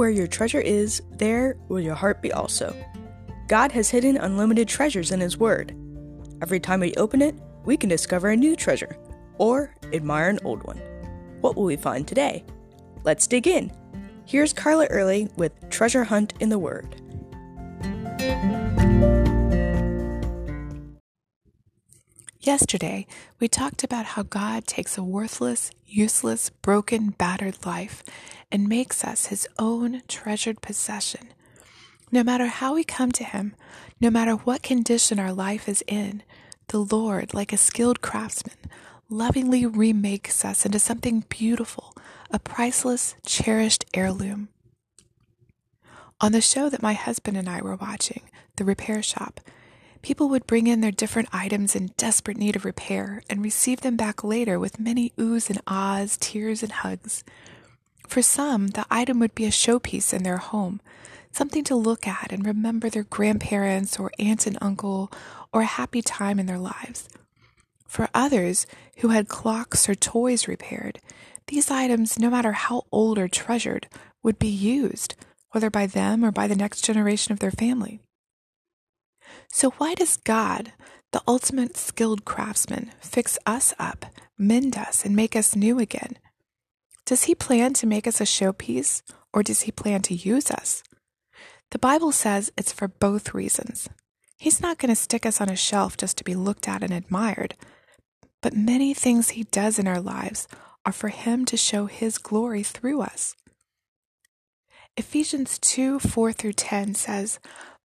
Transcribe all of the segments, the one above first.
Where your treasure is, there will your heart be also. God has hidden unlimited treasures in His Word. Every time we open it, we can discover a new treasure or admire an old one. What will we find today? Let's dig in. Here's Carla Early with Treasure Hunt in the Word. Yesterday, we talked about how God takes a worthless, useless, broken, battered life and makes us his own treasured possession. No matter how we come to him, no matter what condition our life is in, the Lord, like a skilled craftsman, lovingly remakes us into something beautiful, a priceless, cherished heirloom. On the show that my husband and I were watching, The Repair Shop, People would bring in their different items in desperate need of repair and receive them back later with many oohs and ahs, tears and hugs. For some, the item would be a showpiece in their home, something to look at and remember their grandparents or aunt and uncle or a happy time in their lives. For others who had clocks or toys repaired, these items, no matter how old or treasured, would be used, whether by them or by the next generation of their family. So, why does God, the ultimate skilled craftsman, fix us up, mend us, and make us new again? Does he plan to make us a showpiece, or does he plan to use us? The Bible says it's for both reasons. He's not going to stick us on a shelf just to be looked at and admired, but many things he does in our lives are for him to show his glory through us. Ephesians 2 4 through 10 says,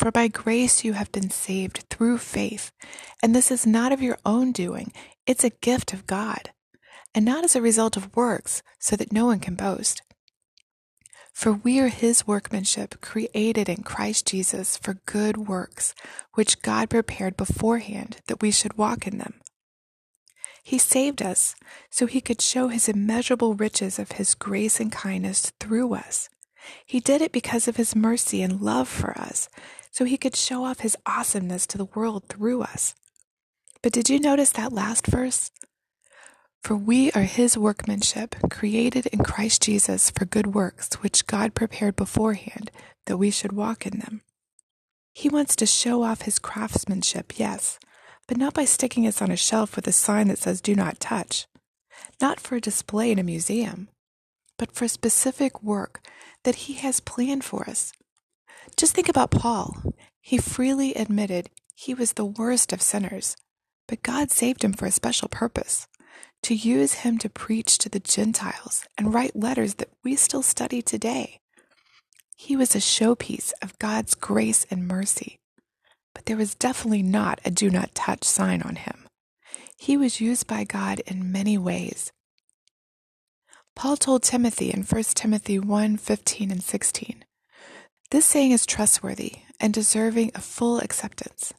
For by grace you have been saved through faith, and this is not of your own doing, it's a gift of God, and not as a result of works, so that no one can boast. For we are his workmanship, created in Christ Jesus for good works, which God prepared beforehand that we should walk in them. He saved us so he could show his immeasurable riches of his grace and kindness through us. He did it because of his mercy and love for us, so he could show off his awesomeness to the world through us. But did you notice that last verse? For we are his workmanship, created in Christ Jesus for good works, which God prepared beforehand that we should walk in them. He wants to show off his craftsmanship, yes, but not by sticking us on a shelf with a sign that says do not touch, not for a display in a museum, but for specific work that he has planned for us just think about Paul. He freely admitted he was the worst of sinners, but God saved him for a special purpose to use him to preach to the Gentiles and write letters that we still study today. He was a showpiece of God's grace and mercy, but there was definitely not a do not touch sign on him. He was used by God in many ways. Paul told Timothy in 1 Timothy 1 15 and 16 this saying is trustworthy and deserving of full acceptance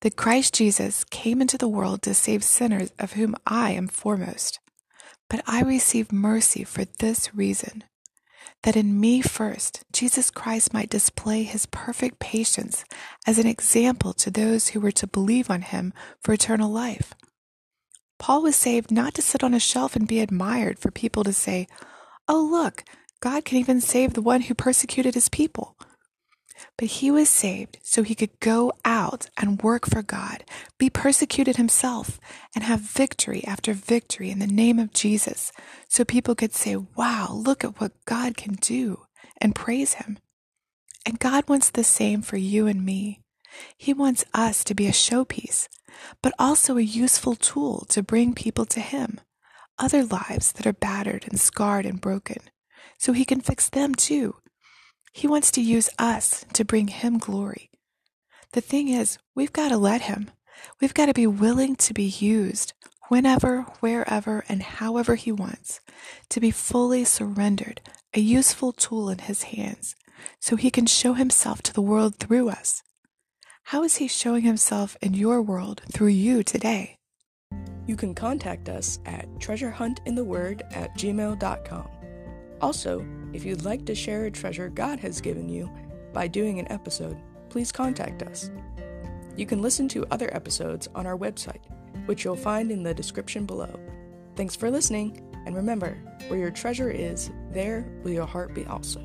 that Christ Jesus came into the world to save sinners, of whom I am foremost. But I receive mercy for this reason that in me first, Jesus Christ might display his perfect patience as an example to those who were to believe on him for eternal life. Paul was saved not to sit on a shelf and be admired for people to say, Oh, look, God can even save the one who persecuted his people. But he was saved so he could go out and work for God, be persecuted himself, and have victory after victory in the name of Jesus, so people could say, Wow, look at what God can do, and praise him. And God wants the same for you and me. He wants us to be a showpiece, but also a useful tool to bring people to Him, other lives that are battered and scarred and broken, so He can fix them too he wants to use us to bring Him glory. The thing is, we've got to let Him. We've got to be willing to be used whenever, wherever, and however He wants, to be fully surrendered, a useful tool in His hands, so he can show himself to the world through us. How is he showing himself in your world through you today? You can contact us at treasurehuntintheword at gmail.com. Also, if you'd like to share a treasure God has given you by doing an episode, please contact us. You can listen to other episodes on our website, which you'll find in the description below. Thanks for listening, and remember, where your treasure is, there will your heart be also.